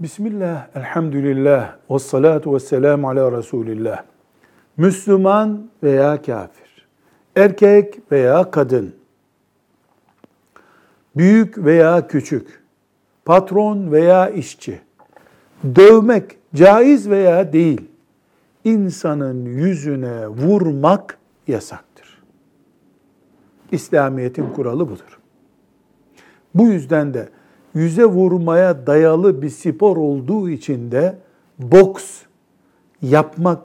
Bismillah, elhamdülillah, ve salatu ve selamu ala Resulillah. Müslüman veya kafir, erkek veya kadın, büyük veya küçük, patron veya işçi, dövmek caiz veya değil, insanın yüzüne vurmak yasaktır. İslamiyet'in kuralı budur. Bu yüzden de yüze vurmaya dayalı bir spor olduğu için de boks yapmak